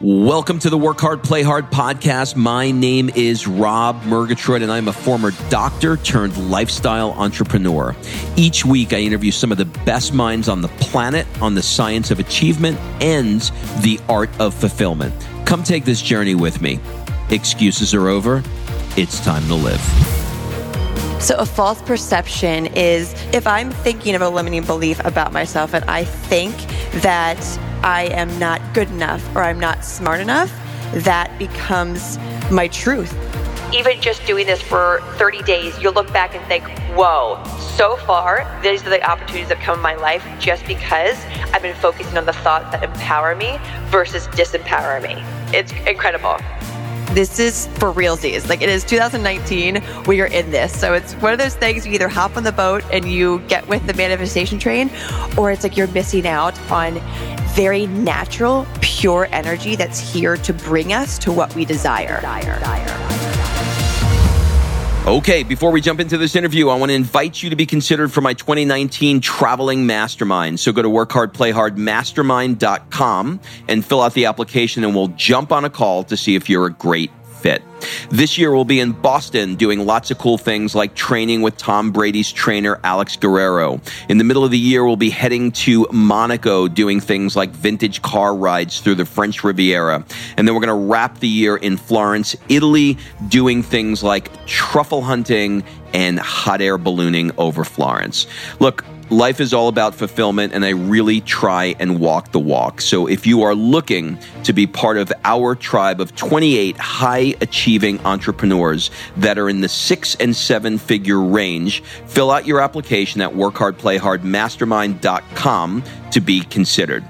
Welcome to the Work Hard, Play Hard podcast. My name is Rob Murgatroyd, and I'm a former doctor turned lifestyle entrepreneur. Each week, I interview some of the best minds on the planet on the science of achievement and the art of fulfillment. Come take this journey with me. Excuses are over. It's time to live. So, a false perception is if I'm thinking of a limiting belief about myself and I think that I am not good enough or I'm not smart enough, that becomes my truth. Even just doing this for 30 days, you'll look back and think, whoa, so far, these are the opportunities that come in my life just because I've been focusing on the thoughts that empower me versus disempower me. It's incredible this is for realsies. Like it is 2019. We are in this. So it's one of those things you either hop on the boat and you get with the manifestation train, or it's like you're missing out on very natural, pure energy that's here to bring us to what we desire. Okay, before we jump into this interview, I want to invite you to be considered for my 2019 traveling mastermind. So go to workhardplayhardmastermind.com and fill out the application and we'll jump on a call to see if you're a great fit. This year we'll be in Boston doing lots of cool things like training with Tom Brady's trainer Alex Guerrero. In the middle of the year we'll be heading to Monaco doing things like vintage car rides through the French Riviera. And then we're going to wrap the year in Florence, Italy doing things like truffle hunting and hot air ballooning over Florence. Look, Life is all about fulfillment, and I really try and walk the walk. So, if you are looking to be part of our tribe of 28 high achieving entrepreneurs that are in the six and seven figure range, fill out your application at workhardplayhardmastermind.com to be considered.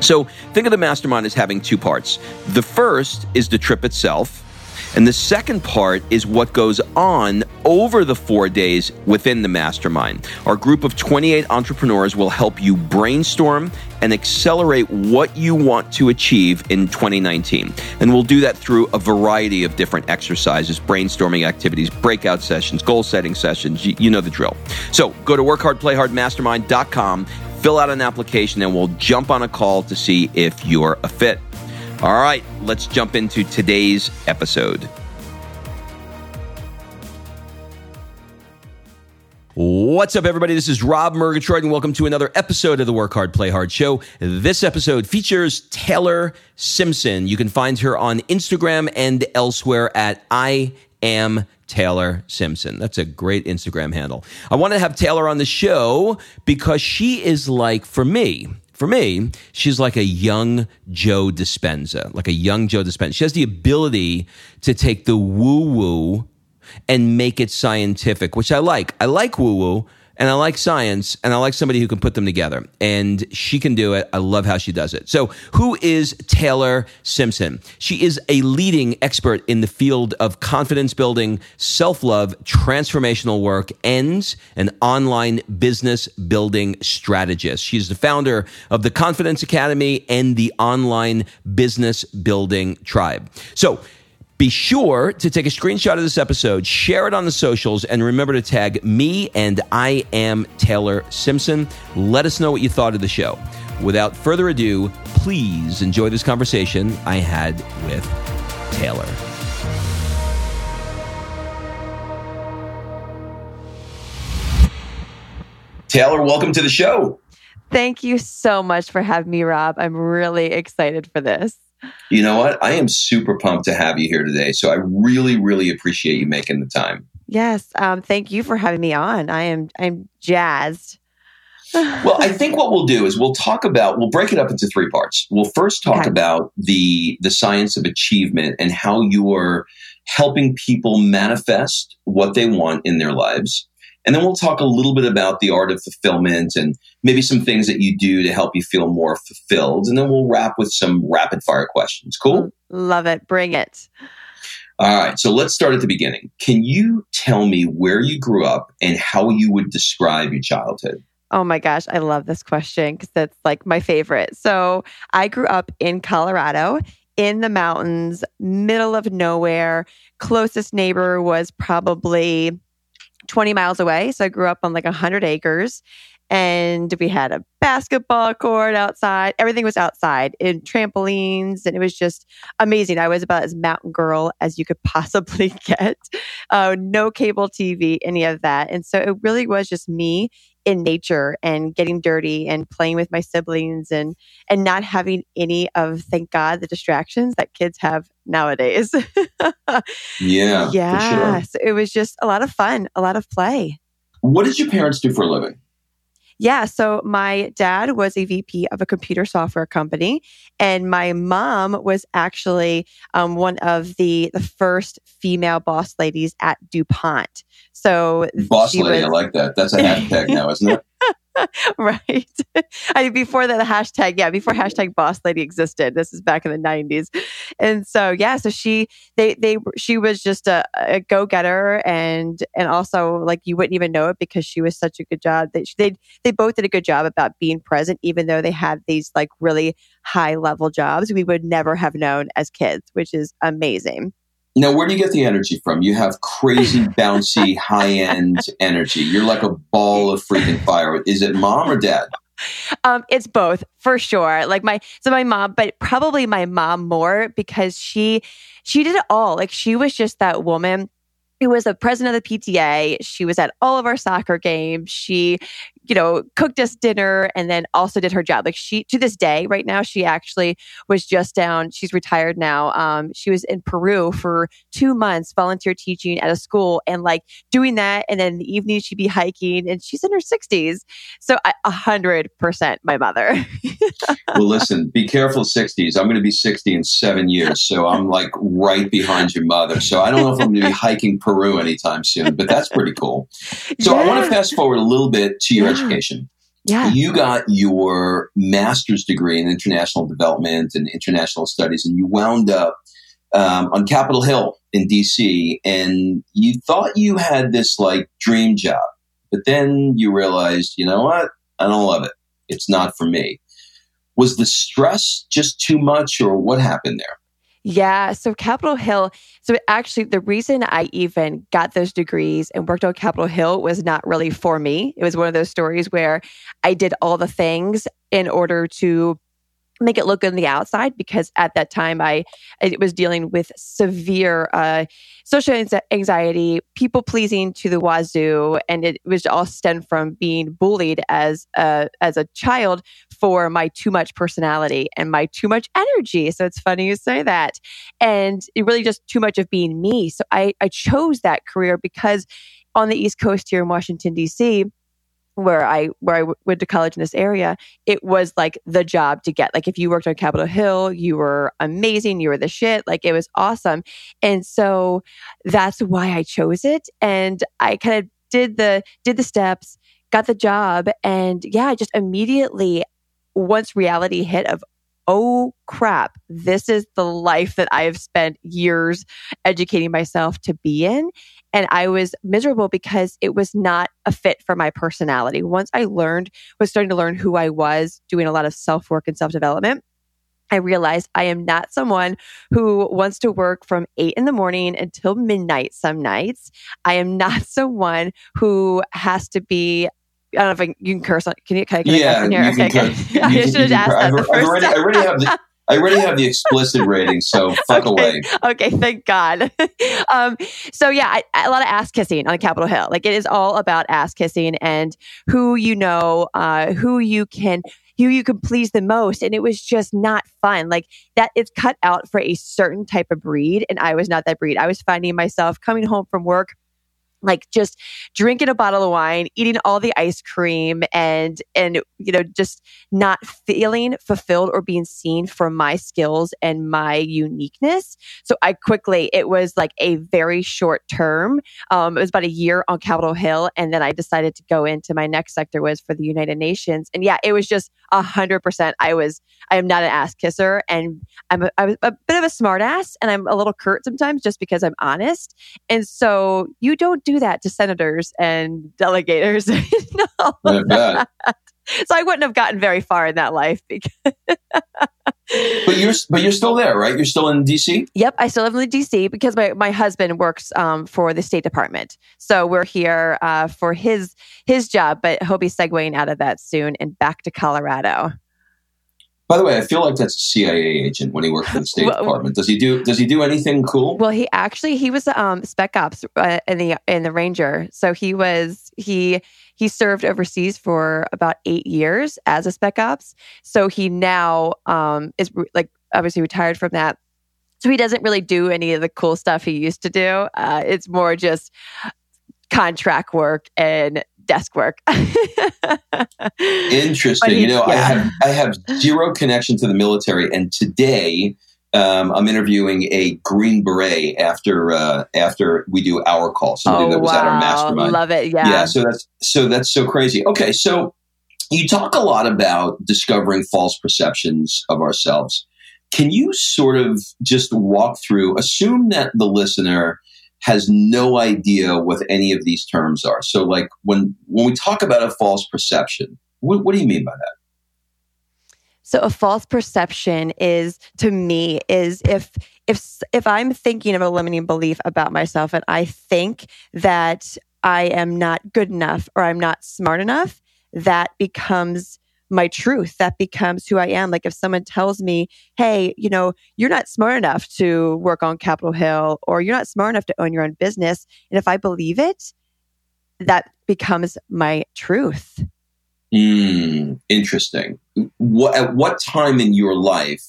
So, think of the mastermind as having two parts. The first is the trip itself. And the second part is what goes on over the four days within the mastermind. Our group of 28 entrepreneurs will help you brainstorm and accelerate what you want to achieve in 2019. And we'll do that through a variety of different exercises, brainstorming activities, breakout sessions, goal setting sessions. You, know the drill. So go to workhardplayhardmastermind.com, fill out an application, and we'll jump on a call to see if you're a fit. All right, let's jump into today's episode. What's up, everybody? This is Rob Murgatroyd, and welcome to another episode of the Work Hard, Play Hard show. This episode features Taylor Simpson. You can find her on Instagram and elsewhere at I am Taylor Simpson. That's a great Instagram handle. I want to have Taylor on the show because she is like, for me, for me, she's like a young Joe Dispenza, like a young Joe Dispenza. She has the ability to take the woo woo and make it scientific, which I like. I like woo woo, and I like science and I like somebody who can put them together. And she can do it. I love how she does it. So, who is Taylor Simpson? She is a leading expert in the field of confidence building, self love, transformational work, and an online business building strategist. She's the founder of the Confidence Academy and the online business building tribe. So, be sure to take a screenshot of this episode, share it on the socials, and remember to tag me and I am Taylor Simpson. Let us know what you thought of the show. Without further ado, please enjoy this conversation I had with Taylor. Taylor, welcome to the show. Thank you so much for having me, Rob. I'm really excited for this. You know what? I am super pumped to have you here today. So I really, really appreciate you making the time. Yes. Um, thank you for having me on. I am I'm jazzed. well, I think what we'll do is we'll talk about we'll break it up into three parts. We'll first talk okay. about the the science of achievement and how you are helping people manifest what they want in their lives. And then we'll talk a little bit about the art of fulfillment and maybe some things that you do to help you feel more fulfilled. And then we'll wrap with some rapid fire questions. Cool? Mm, love it. Bring it. All right. So let's start at the beginning. Can you tell me where you grew up and how you would describe your childhood? Oh my gosh, I love this question because that's like my favorite. So I grew up in Colorado in the mountains, middle of nowhere. Closest neighbor was probably 20 miles away. So I grew up on like 100 acres. and we had a basketball court outside. Everything was outside in trampolines, and it was just amazing. I was about as mountain girl as you could possibly get. Uh, no cable TV, any of that. And so it really was just me in nature and getting dirty and playing with my siblings and and not having any of thank god the distractions that kids have nowadays. Yeah yeah sure. so it was just a lot of fun a lot of play. What did your parents do for a living yeah. So my dad was a VP of a computer software company, and my mom was actually um, one of the the first female boss ladies at DuPont. So boss lady, was, I like that. That's a hashtag now, isn't it? right. I before that, the hashtag, yeah, before hashtag boss lady existed. This is back in the 90s. And so, yeah, so she, they, they, she was just a, a go getter. And, and also like you wouldn't even know it because she was such a good job that they, they both did a good job about being present, even though they had these like really high level jobs we would never have known as kids, which is amazing. Now, where do you get the energy from? You have crazy, bouncy, high end energy. You're like a ball of freaking fire. Is it mom or dad? Um, it's both for sure. Like my so my mom, but probably my mom more because she she did it all. Like she was just that woman who was the president of the PTA. She was at all of our soccer games. She, you know, cooked us dinner and then also did her job. Like she, to this day, right now, she actually was just down. She's retired now. Um, she was in Peru for two months, volunteer teaching at a school and like doing that. And then in the evening, she'd be hiking and she's in her 60s. So a hundred percent my mother. well, listen, be careful 60s. I'm going to be 60 in seven years. So I'm like right behind your mother. So I don't know if I'm going to be hiking Peru anytime soon, but that's pretty cool. So yeah. I want to fast forward a little bit to your yeah. Education. Yeah. You got your master's degree in international development and international studies, and you wound up um, on Capitol Hill in DC, and you thought you had this like dream job, but then you realized, you know what? I don't love it. It's not for me. Was the stress just too much, or what happened there? Yeah. So Capitol Hill. So actually, the reason I even got those degrees and worked on Capitol Hill was not really for me. It was one of those stories where I did all the things in order to make it look good on the outside because at that time I, was dealing with severe uh, social anxiety, people pleasing to the wazoo, and it was all stemmed from being bullied as a, as a child for my too much personality and my too much energy. So it's funny you say that, and it really just too much of being me. So I, I chose that career because on the East Coast here in Washington D.C where I where I w- went to college in this area, it was like the job to get. Like if you worked on Capitol Hill, you were amazing, you were the shit. Like it was awesome, and so that's why I chose it. And I kind of did the did the steps, got the job, and yeah, just immediately once reality hit of oh crap, this is the life that I have spent years educating myself to be in. And I was miserable because it was not a fit for my personality. Once I learned, was starting to learn who I was, doing a lot of self work and self development. I realized I am not someone who wants to work from eight in the morning until midnight some nights. I am not someone who has to be I don't know if I, you can curse on. Can you? Can I, can yeah, I curse You can okay, curse. I should have asked that the first already, I already have the. I already have the explicit rating, so fuck okay. away. Okay, thank God. um, so yeah, I, a lot of ass kissing on Capitol Hill. Like it is all about ass kissing and who you know, uh, who you can, who you can please the most, and it was just not fun. Like that, it's cut out for a certain type of breed, and I was not that breed. I was finding myself coming home from work like just drinking a bottle of wine, eating all the ice cream and and you know just not feeling fulfilled or being seen for my skills and my uniqueness. So I quickly it was like a very short term. Um, it was about a year on Capitol Hill, and then I decided to go into my next sector was for the United Nations, and yeah, it was just a hundred percent. I was I am not an ass kisser, and I'm a, I'm a bit of a smartass, and I'm a little curt sometimes just because I'm honest, and so you don't do that to senators and delegators. no, so I wouldn't have gotten very far in that life. Because but you're but you're still there, right? You're still in DC. Yep, I still live in DC because my, my husband works um, for the State Department, so we're here uh, for his his job. But he'll be segueing out of that soon and back to Colorado. By the way, I feel like that's a CIA agent when he worked for the State well, Department. Does he do Does he do anything cool? Well, he actually he was um, spec ops uh, in the in the Ranger, so he was he he served overseas for about eight years as a spec ops. So he now um, is re- like obviously retired from that. So he doesn't really do any of the cool stuff he used to do. Uh, it's more just contract work and desk work. Interesting. you know, yeah. I have I have zero connection to the military, and today um, I'm interviewing a Green Beret after uh, after we do our call. Somebody oh, that was wow. at our mastermind. I love it. Yeah. Yeah. So that's so that's so crazy. Okay, so you talk a lot about discovering false perceptions of ourselves. Can you sort of just walk through? Assume that the listener has no idea what any of these terms are. So, like when when we talk about a false perception, what, what do you mean by that? So a false perception is to me is if if if I'm thinking of a limiting belief about myself and I think that I am not good enough or I'm not smart enough, that becomes my truth. That becomes who I am. Like if someone tells me, hey, you know, you're not smart enough to work on Capitol Hill or you're not smart enough to own your own business. And if I believe it, that becomes my truth. Mm, interesting. What, at what time in your life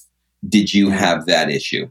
did you have that issue?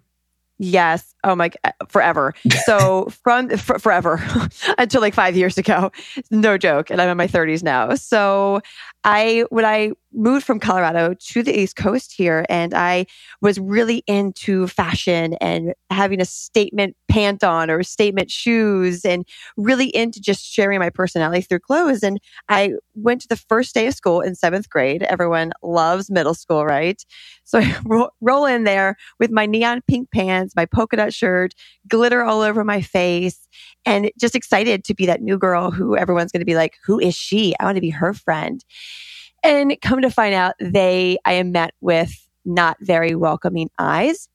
Yes. Oh my, uh, forever. So from for, forever until like five years ago, no joke. And I'm in my 30s now. So I, when I moved from Colorado to the East Coast here, and I was really into fashion and having a statement pant on or statement shoes, and really into just sharing my personality through clothes. And I went to the first day of school in seventh grade. Everyone loves middle school, right? So I ro- roll in there with my neon pink pants, my polka dot shirt, glitter all over my face, and just excited to be that new girl who everyone's going to be like, who is she? I want to be her friend. And come to find out, they, I am met with not very welcoming eyes.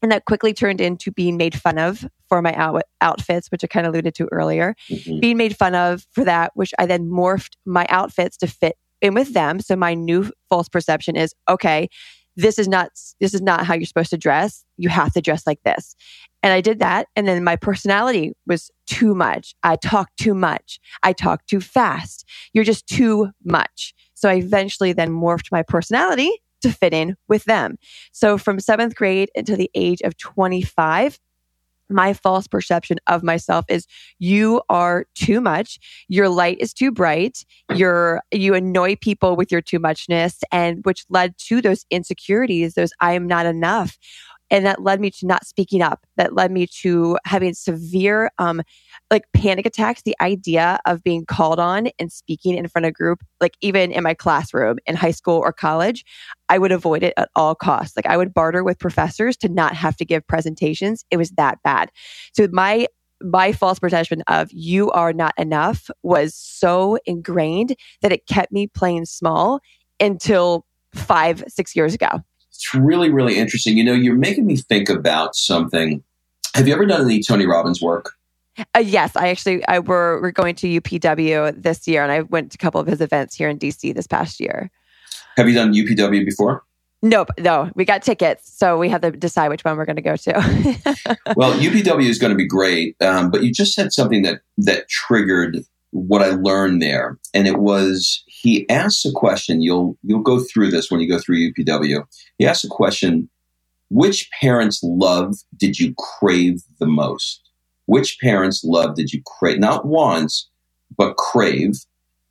And that quickly turned into being made fun of for my out- outfits, which I kind of alluded to earlier. Mm-hmm. Being made fun of for that, which I then morphed my outfits to fit in with them. So my new false perception is okay, this is not this is not how you're supposed to dress. You have to dress like this. And I did that. And then my personality was too much. I talk too much. I talk too fast. You're just too much. So I eventually then morphed my personality to fit in with them. So from seventh grade until the age of 25, my false perception of myself is you are too much. Your light is too bright. You're you annoy people with your too muchness and which led to those insecurities those i am not enough and that led me to not speaking up. That led me to having severe um like panic attacks. The idea of being called on and speaking in front of group like even in my classroom in high school or college i would avoid it at all costs. Like i would barter with professors to not have to give presentations. It was that bad. So my my false perception of you are not enough was so ingrained that it kept me playing small until five six years ago it's really, really interesting. You know, you're making me think about something. Have you ever done any Tony Robbins work? Uh, yes, I actually I were we're going to UPW this year, and I went to a couple of his events here in DC this past year. Have you done UPW before? Nope, no. We got tickets, so we have to decide which one we're going to go to. well, UPW is going to be great, um, but you just said something that that triggered what I learned there, and it was he asks a question. You'll you'll go through this when you go through UPW. He asks a question: Which parents' love did you crave the most? Which parents' love did you crave? Not once, but crave.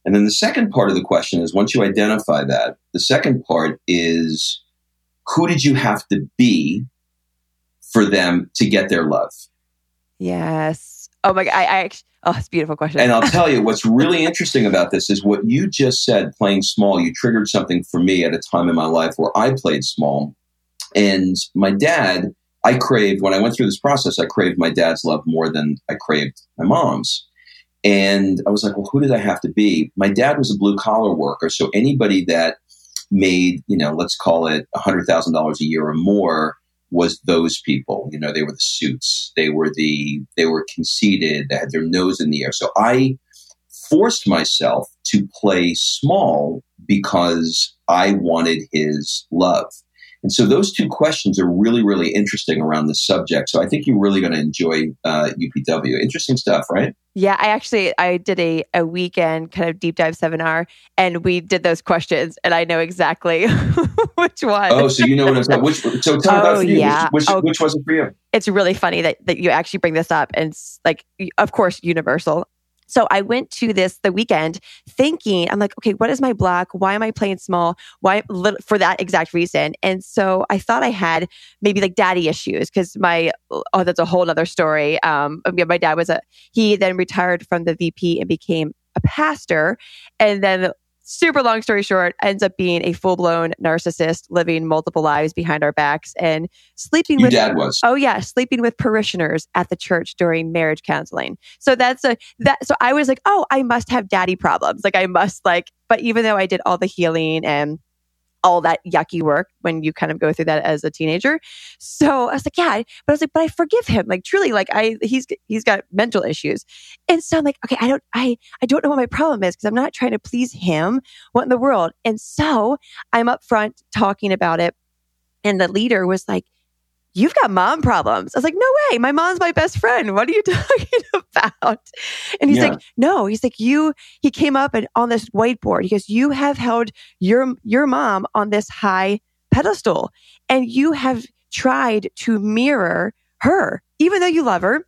And then the second part of the question is: Once you identify that, the second part is: Who did you have to be for them to get their love? Yes. Oh my! I, I Oh, it's a beautiful question. and I'll tell you what's really interesting about this is what you just said, playing small. You triggered something for me at a time in my life where I played small. And my dad, I craved, when I went through this process, I craved my dad's love more than I craved my mom's. And I was like, well, who did I have to be? My dad was a blue collar worker. So anybody that made, you know, let's call it $100,000 a year or more was those people. You know, they were the suits. They were the, they were conceited. They had their nose in the air. So I forced myself to play small because I wanted his love. And so those two questions are really, really interesting around this subject. So I think you're really going to enjoy uh, UPW. Interesting stuff, right? Yeah, I actually I did a, a weekend kind of deep dive seminar, and we did those questions, and I know exactly which one. Oh, so you know what I'm saying? Which, so tell me oh, about you. Yeah. Which, which, oh, which was it for you? It's really funny that, that you actually bring this up, and like, of course, Universal. So I went to this the weekend thinking, I'm like, okay, what is my block? Why am I playing small? Why for that exact reason? And so I thought I had maybe like daddy issues because my oh, that's a whole other story. Um, my dad was a he then retired from the VP and became a pastor, and then super long story short, ends up being a full blown narcissist living multiple lives behind our backs and sleeping Your with dad was. Oh yeah, sleeping with parishioners at the church during marriage counseling. So that's a that so I was like, "Oh, I must have daddy problems." Like I must like but even though I did all the healing and all that yucky work when you kind of go through that as a teenager. So I was like, yeah, but I was like, but I forgive him. Like truly, like I, he's, he's got mental issues. And so I'm like, okay, I don't, I, I don't know what my problem is because I'm not trying to please him. What in the world? And so I'm up front talking about it. And the leader was like, you've got mom problems. I was like, no way. My mom's my best friend. What are you talking about? And he's yeah. like, no, he's like, you, he came up and on this whiteboard, he goes, you have held your, your mom on this high pedestal and you have tried to mirror her, even though you love her.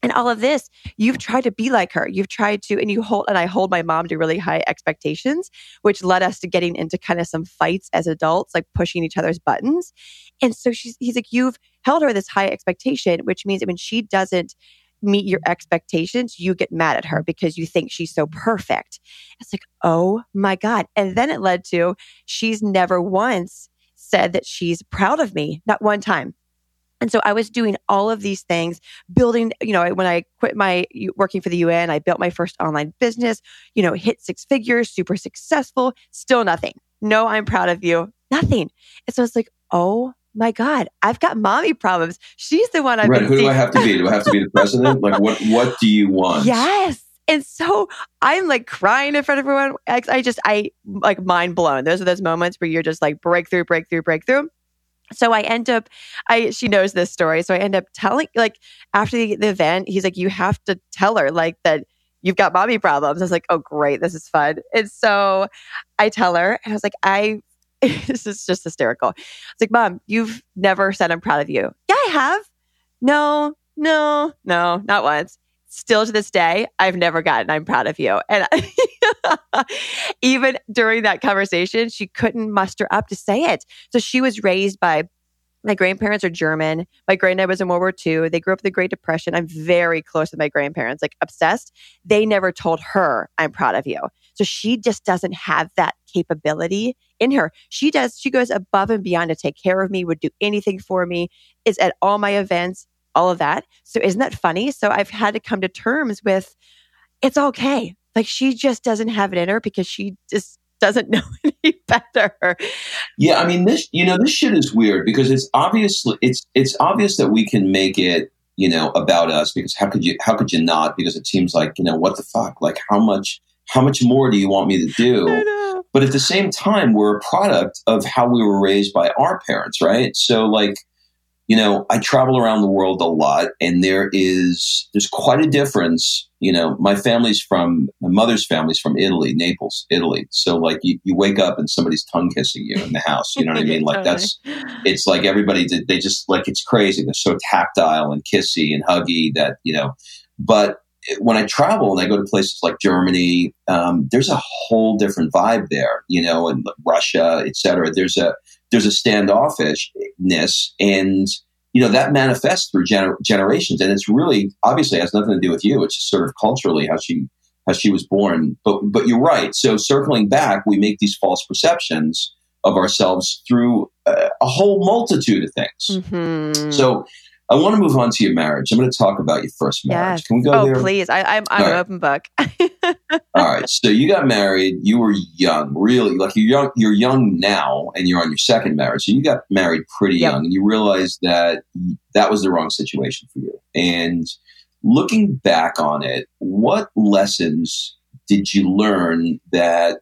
And all of this you've tried to be like her. You've tried to and you hold and i hold my mom to really high expectations which led us to getting into kind of some fights as adults like pushing each other's buttons. And so she's he's like you've held her this high expectation which means that when she doesn't meet your expectations you get mad at her because you think she's so perfect it's like oh my god and then it led to she's never once said that she's proud of me not one time and so I was doing all of these things, building, you know, when I quit my working for the UN, I built my first online business, you know, hit six figures, super successful, still nothing. No, I'm proud of you. Nothing. And so it's like, oh my God, I've got mommy problems. She's the one I've right. Who seeing. do I have to be? Do I have to be the president? like what what do you want? Yes. And so I'm like crying in front of everyone. I just, I like mind blown. Those are those moments where you're just like breakthrough, breakthrough, breakthrough. So I end up, I she knows this story. So I end up telling, like after the, the event, he's like, you have to tell her like that you've got mommy problems. I was like, oh great, this is fun. And so I tell her, and I was like, I this is just hysterical. It's like, mom, you've never said I'm proud of you. Yeah, I have. No, no, no, not once still to this day, I've never gotten, I'm proud of you. And even during that conversation, she couldn't muster up to say it. So she was raised by my grandparents are German. My granddad was in World War II. They grew up in the Great Depression. I'm very close with my grandparents, like obsessed. They never told her, I'm proud of you. So she just doesn't have that capability in her. She does, she goes above and beyond to take care of me, would do anything for me, is at all my events, all of that. So isn't that funny? So I've had to come to terms with it's okay. Like she just doesn't have it in her because she just doesn't know any better. Yeah, I mean this you know this shit is weird because it's obviously it's it's obvious that we can make it, you know, about us because how could you how could you not because it seems like, you know, what the fuck? Like how much how much more do you want me to do? But at the same time, we're a product of how we were raised by our parents, right? So like you know, I travel around the world a lot and there is, there's quite a difference. You know, my family's from, my mother's family's from Italy, Naples, Italy. So like you, you wake up and somebody's tongue kissing you in the house. You know what I mean? Like that's, it's like everybody, they just like, it's crazy. They're so tactile and kissy and huggy that, you know, but when I travel and I go to places like Germany, um, there's a whole different vibe there, you know, and Russia, et cetera. There's a, there's a standoffishness and you know that manifests through gener- generations. And it's really obviously has nothing to do with you. It's just sort of culturally how she how she was born. But but you're right. So circling back we make these false perceptions of ourselves through a, a whole multitude of things. Mm-hmm. so I want to move on to your marriage. I'm going to talk about your first marriage. Yes. Can we go oh, there? please. I, I'm, I'm an right. open book. All right. So you got married. You were young, really. Like you're young. You're young now, and you're on your second marriage. So you got married pretty Yep. young, and you realized that that was the wrong situation for you. And looking back on it, what lessons did you learn that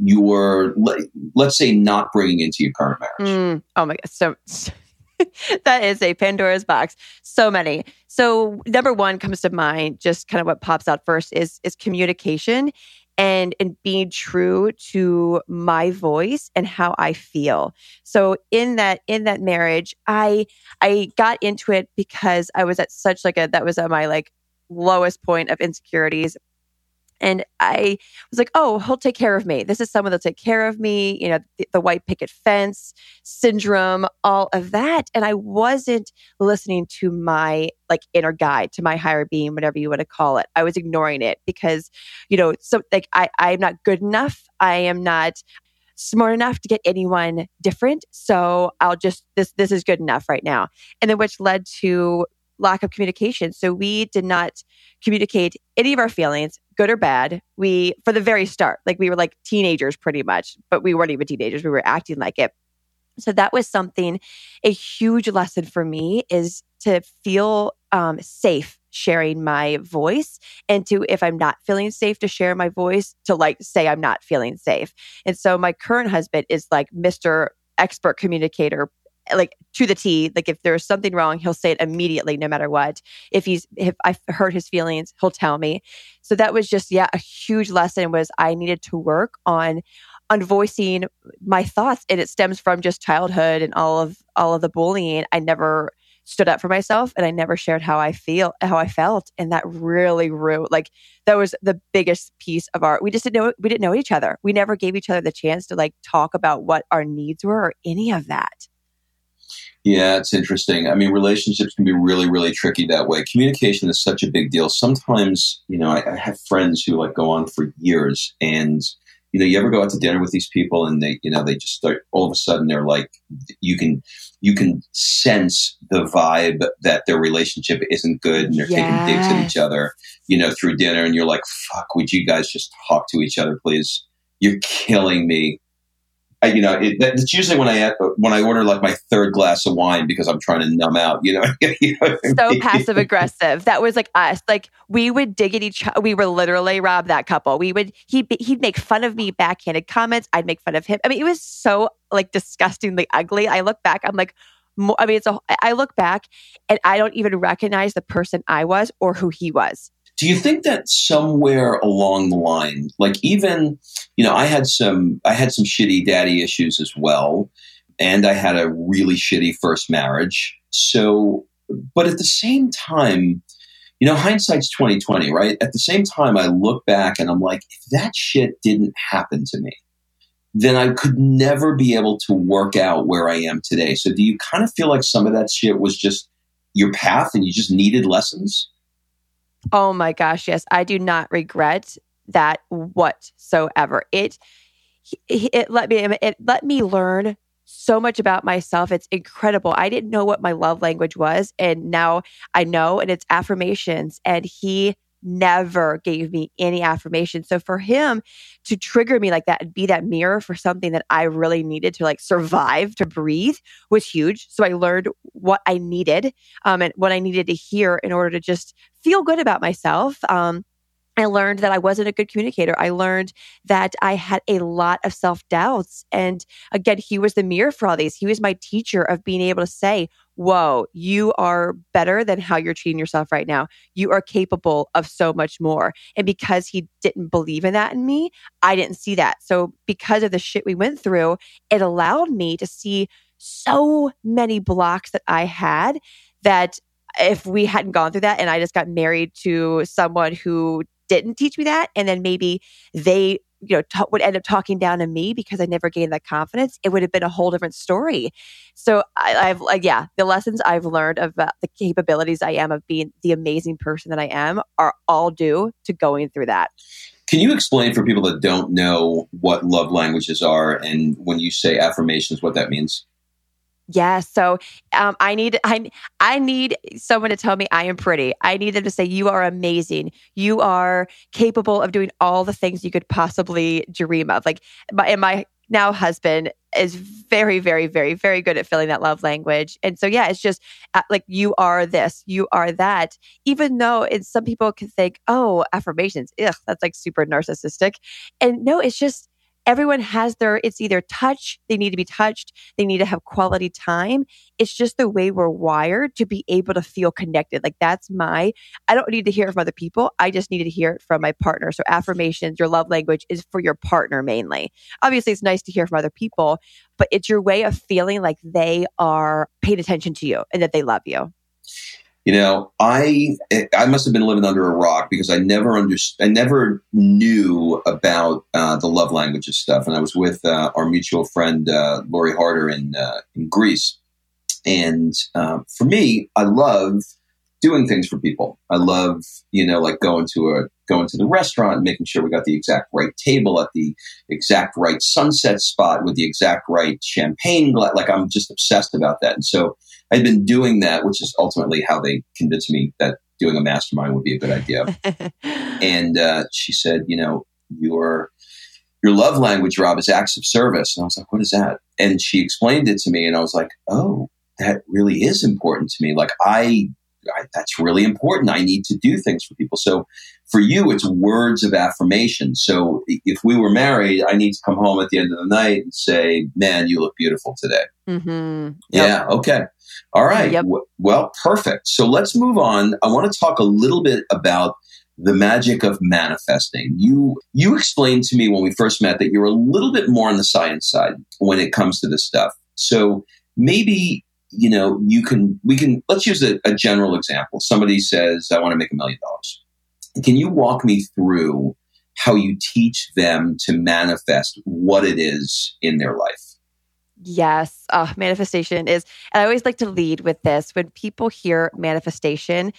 you were, let- let's say, not bringing into your current marriage? Mm, oh my god, so that is a Pandora's box. So many. So number one comes to mind, just kind of what pops out first is is communication and and being true to my voice and how I feel. So in that in that marriage, I I got into it because I was at such like a that was at my like lowest point of insecurities. And I was like, oh, he'll take care of me. This is someone that'll take care of me. You know, the, the white picket fence syndrome, all of that. And I wasn't listening to my like inner guide, to my higher being, whatever you want to call it. I was ignoring it because, you know, so like I, I'm not good enough. I am not smart enough to get anyone different. So I'll just this this is good enough right now. And then which led to lack of communication. So we did not communicate any of our feelings, good or bad. We, for the very start, like we were like teenagers pretty much, but we weren't even teenagers. We were acting like it. So that was something, a huge lesson for me is to feel um, safe sharing my voice and to, if I'm not feeling safe to share my voice, to like say I'm not feeling safe. And so my current husband is like Mr. Expert communicator, like to the T. Like if there's something wrong, he'll say it immediately, no matter what. If he's if I hurt his feelings, he'll tell me. So that was just yeah, a huge lesson was I needed to work on on voicing my thoughts, and it stems from just childhood and all of all of the bullying. I never stood up for myself and I never shared how I feel, how I felt. And that really grew. Like that was the biggest piece of our, we just didn't know, we didn't know each other. We never gave each other the chance to like talk about what our needs were or any of that. Yeah, it's interesting. I mean, relationships can be really, really tricky that way. Communication is such a big deal. Sometimes, you know, I, I have friends who like go on for years and, you know, you ever go out to dinner with these people and they, you know, they just start all of a sudden they're like, you can, you can sense the vibe that their relationship isn't good and they're taking digs at each other, you know, through dinner and you're like, fuck, would you guys just talk to each other, please? You're killing me. I, you know, it, that's usually when I when I order like my third glass of wine because I'm trying to numb out. You know, You know what I so mean? passive aggressive. That was like us. Like we would dig at each. We were literally Rob that couple. We would he he'd make fun of me, backhanded comments. I'd make fun of him. I mean, it was so like disgustingly ugly. I look back. I'm like, I mean, it's a. I look back and I don't even recognize the person I was or who he was. Do you think that somewhere along the line, like even, you know, I had some I had some shitty daddy issues as well, and I had a really shitty first marriage. So, but at the same time, you know, hindsight's twenty twenty, right? At the same time, I look back and I'm like, if that shit didn't happen to me, then I could never be able to work out where I am today. So, do you kind of feel like some of that shit was just your path, and you just needed lessons? Oh my gosh, yes. I do not regret that whatsoever. It it let me it let me learn so much about myself. It's incredible. I didn't know what my love language was and now I know and it's affirmations and he never gave me any affirmation. So for him to trigger me like that and be that mirror for something that I really needed to like survive, to breathe was huge. So I learned what I needed um, and what I needed to hear in order to just feel good about myself. Um, I learned that I wasn't a good communicator. I learned that I had a lot of self doubts. And again, he was the mirror for all these. He was my teacher of being able to say, Whoa, you are better than how you're treating yourself right now. You are capable of so much more. And because he didn't believe in that in me, I didn't see that. So, because of the shit we went through, it allowed me to see so many blocks that I had that if we hadn't gone through that and I just got married to someone who didn't teach me that, and then maybe they you know ta- would end up talking down to me because I never gained that confidence, it would have been a whole different story. So I, I've like yeah, the lessons I've learned about uh, the capabilities I am of being the amazing person that I am are all due to going through that. Can you explain for people that don't know what love languages are and when you say affirmations, what that means? Yeah. So um, I need I I need someone to tell me I am pretty. I need them to say you are amazing. You are capable of doing all the things you could possibly dream of. Like, my, and my now husband is very, very, very, very good at filling that love language. And so, yeah, it's just uh, like you are this, you are that. Even though it's some people can think, oh, affirmations, ugh, that's like super narcissistic. And no, it's just everyone has their it's either touch they need to be touched they need to have quality time. It's just the way we're wired to be able to feel connected. Like that's my i don't need to hear it from other people. I just need to hear it from my partner. So affirmations your love language is for your partner mainly. Obviously it's nice to hear from other people but it's your way of feeling like they are paying attention to you and that they love you you know, I I must have been living under a rock because I never understood, I never knew about uh, the love languages stuff. And I was with uh, our mutual friend uh, Lori Harder in uh, in Greece, and uh, for me, I love doing things for people. I love, you know, like going to a going to the restaurant and making sure we got the exact right table at the exact right sunset spot with the exact right champagne. glass. Like I'm just obsessed about that, and so I'd been doing that, which is ultimately how they convinced me that doing a mastermind would be a good idea. and uh, she said, you know, your your love language, Rob, is acts of service. And I was like, what is that? And she explained it to me, and I was like, oh, that really is important to me. Like I, I that's really important. I need to do things for people. So for you, it's words of affirmation. So if we were married, I need to come home at the end of the night and say, man, you look beautiful today. Mm-hmm. Yep. Yeah. Okay. All right. Yep. Well, perfect. So let's move on. I want to talk a little bit about the magic of manifesting. You you explained to me when we first met that you're a little bit more on the science side when it comes to this stuff. So maybe you know you can we can let's use a, a general example. Somebody says I want to make a million dollars. Can you walk me through how you teach them to manifest what it is in their life? Yes, uh, manifestation is, and I always like to lead with this. When people hear manifestation,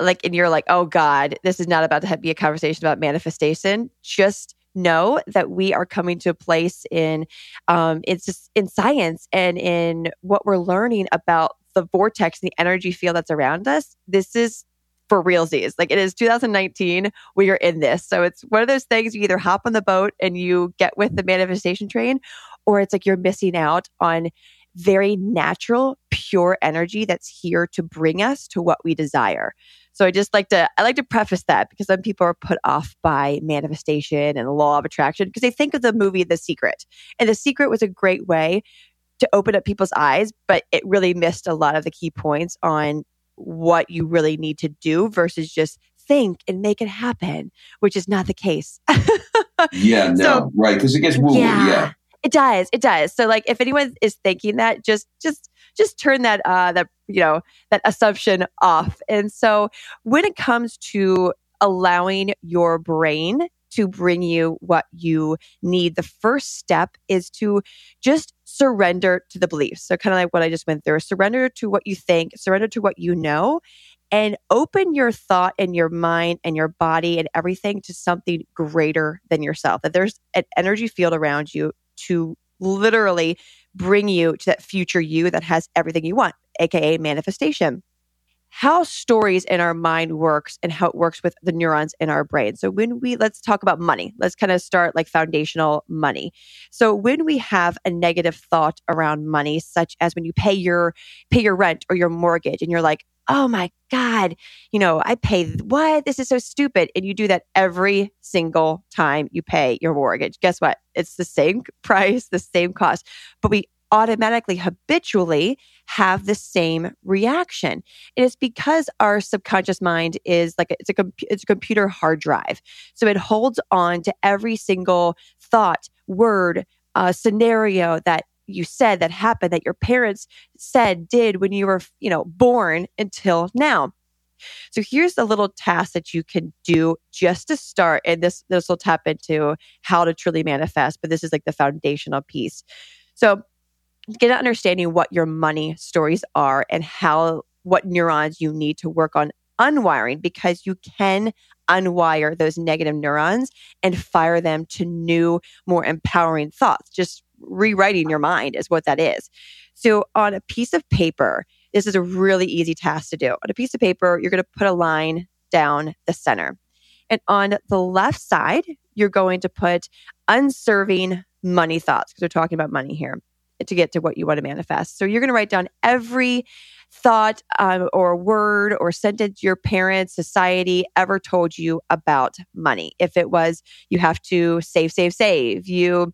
like, and you're like, oh God, this is not about to be a conversation about manifestation. Just know that we are coming to a place in, um, it's just in science and in what we're learning about the vortex and the energy field that's around us. This is for realsies. Like it is 2019, we are in this. So it's one of those things you either hop on the boat and you get with the manifestation train, or it's like you're missing out on very natural, pure energy that's here to bring us to what we desire. So I just like to I like to preface that because some people are put off by manifestation and the law of attraction because they think of the movie The Secret. And The Secret was a great way to open up people's eyes, but it really missed a lot of the key points on what you really need to do versus just think and make it happen, which is not the case. yeah, no, so, right. Because it gets woo yeah. yeah. It does. It does. So like if anyone is thinking that, just just just turn that uh that you know that assumption off. And so when it comes to allowing your brain to bring you what you need, the first step is to just surrender to the beliefs. So kind of like what I just went through, surrender to what you think, surrender to what you know, and open your thought and your mind and your body and everything to something greater than yourself. That there's an energy field around you to literally bring you to that future you that has everything you want, aka manifestation. How stories in our mind works and how it works with the neurons in our brain. So when we let's talk about money. Let's kind of start like foundational money. So when we have a negative thought around money such as when you pay your pay your rent or your mortgage and you're like, oh my God, you know, I pay what? This is so stupid. And you do that every single time you pay your mortgage. Guess what? It's the same price, the same cost, but we automatically habitually have the same reaction. And it's because our subconscious mind is like a, it's a it's a computer hard drive. So it holds on to every single thought, word, uh, scenario that you said that happened that your parents said did when you were, you know, born until now. So here's a little task that you can do just to start. And this this will tap into how to truly manifest, but this is like the foundational piece. So get an understanding what your money stories are and how what neurons you need to work on unwiring because you can unwire those negative neurons and fire them to new, more empowering thoughts. Just rewriting your mind is what that is. So on a piece of paper, this is a really easy task to do. On a piece of paper, you're going to put a line down the center. And on the left side, you're going to put unserving money thoughts because we're talking about money here to get to what you want to manifest. So you're going to write down every thought um, or word or sentence your parents, society ever told you about money. If it was you have to save, save, save, you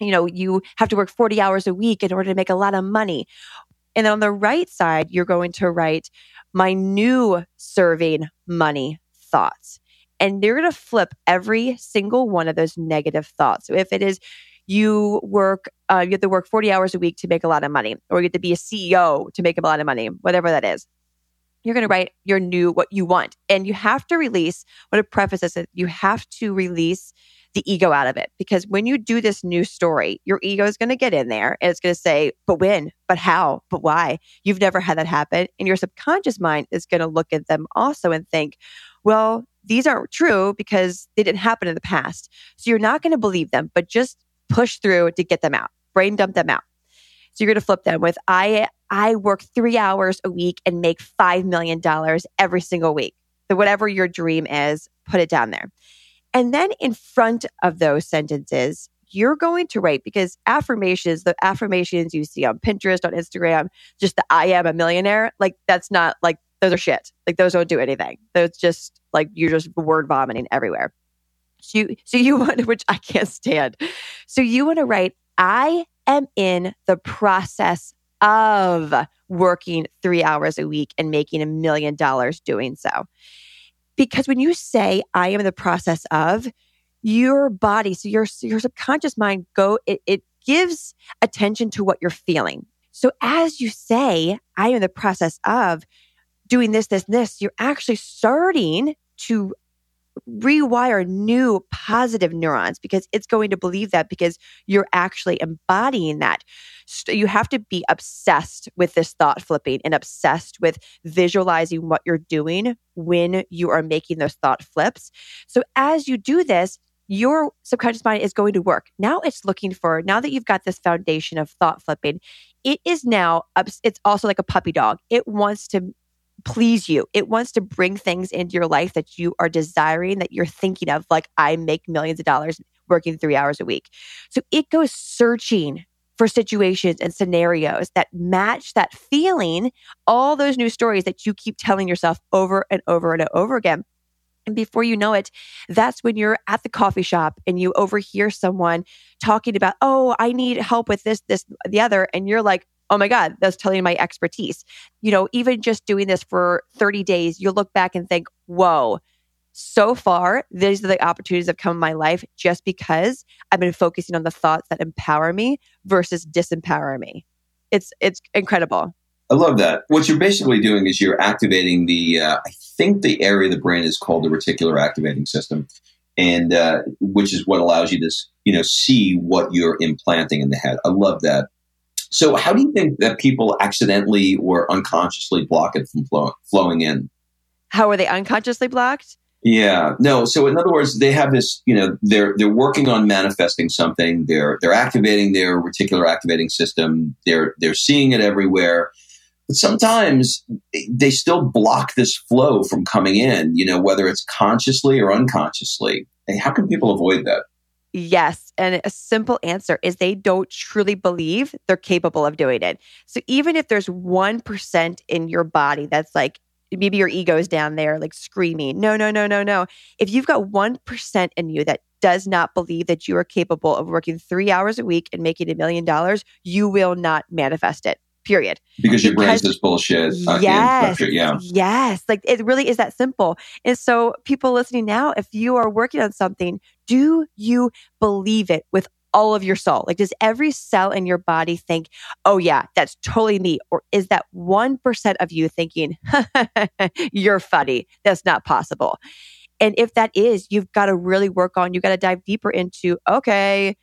you know, you have to work 40 hours a week in order to make a lot of money. And then on the right side, you're going to write my new serving money thoughts. And you're going to flip every single one of those negative thoughts. So if it is you work, uh, you have to work 40 hours a week to make a lot of money, or you have to be a CEO to make a lot of money, whatever that is. You're going to write your new, what you want. And you have to release, what a preface is, you have to release the ego out of it. Because when you do this new story, your ego is going to get in there and it's going to say, but when, but how, but why? You've never had that happen. And your subconscious mind is going to look at them also and think, well, these aren't true because they didn't happen in the past. So you're not going to believe them, but just push through to get them out, brain dump them out. So you're going to flip them with I I work 3 hours a week and make 5 million dollars every single week. So whatever your dream is, put it down there. And then in front of those sentences, you're going to write because affirmations, the affirmations you see on Pinterest, on Instagram, just the I am a millionaire, like that's not like those are shit. Like those don't do anything. Those just like you're just word vomiting everywhere. So you, so you want, which I can't stand. So you want to write, I am in the process of working three hours a week and making a million dollars doing so. Because when you say, I am in the process of, your body, so your, your subconscious mind go, it, it gives attention to what you're feeling. So as you say, I am in the process of doing this, this, this, you're actually starting to rewire new positive neurons because it's going to believe that because you're actually embodying that. So you have to be obsessed with this thought flipping and obsessed with visualizing what you're doing when you are making those thought flips. So as you do this, your subconscious mind is going to work. Now it's looking for, now that you've got this foundation of thought flipping, it is now, it's also like a puppy dog. It wants to please you. It wants to bring things into your life that you are desiring, that you're thinking of, like, I make millions of dollars working three hours a week. So it goes searching for situations and scenarios that match that feeling, all those new stories that you keep telling yourself over and over and over again. And before you know it, that's when you're at the coffee shop and you overhear someone talking about, oh, I need help with this, this, the other. And you're like, oh my God, that's totally my expertise. You know, even just doing this for 30 days, you'll look back and think, whoa, so far, these are the opportunities that have come in my life just because I've been focusing on the thoughts that empower me versus disempower me. It's it's incredible. I love that. What you're basically doing is you're activating the, uh, I think the area of the brain is called the reticular activating system, and uh, which is what allows you to, you know, see what you're implanting in the head. I love that. So, how do you think that people accidentally or unconsciously block it from flow- flowing in? How are they unconsciously blocked? Yeah, no. So, in other words, they have this. You know, they're they're working on manifesting something. They're they're activating their reticular activating system. They're they're seeing it everywhere. But sometimes they still block this flow from coming in. You know, whether it's consciously or unconsciously. And how can people avoid that? Yes. And a simple answer is they don't truly believe they're capable of doing it. So even if there's 1% in your body that's like, maybe your ego is down there like screaming, no, no, no, no, no. If you've got 1% in you that does not believe that you are capable of working three hours a week and making a million dollars, you will not manifest it period. Because your brain says bullshit. Uh, yes. Yeah. Yes. Like it really is that simple. And so people listening now, if you are working on something, do you believe it with all of your soul? Like, does every cell in your body think, oh, yeah, that's totally me? Or is that 1% of you thinking, you're funny? That's not possible. And if that is, you've got to really work on, you've got to dive deeper into, okay,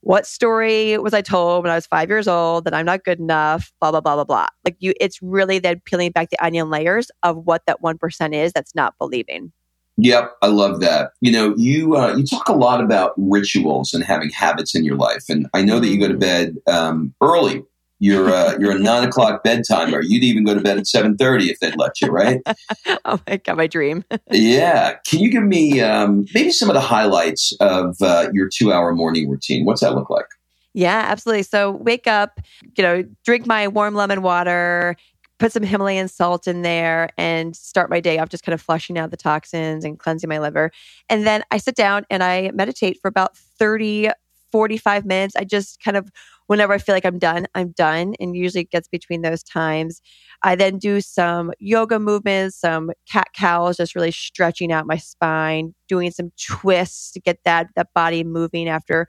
what story was I told when I was five years old that I'm not good enough, blah, blah, blah, blah, blah. Like you, it's really then peeling back the onion layers of what that 1% is that's not believing. Yep, I love that. You know, you uh, you talk a lot about rituals and having habits in your life, and I know that you go to mm-hmm. bed um, early You're uh, you're a nine o'clock bedtimer. You'd even go to bed at seven thirty if they'd let you, right? oh my god, my dream. yeah. Can you give me um, maybe some of the highlights of uh, your two hour morning routine? What's that look like? Yeah, absolutely. So wake up, you know, drink my warm lemon water, put some Himalayan salt in there and start my day off just kind of flushing out the toxins and cleansing my liver. And then I sit down and I meditate for about 30, 45 minutes. I just kind of, whenever I feel like I'm done, I'm done. And usually it gets between those times. I then do some yoga movements, some cat cows, just really stretching out my spine, doing some twists to get that, that body moving after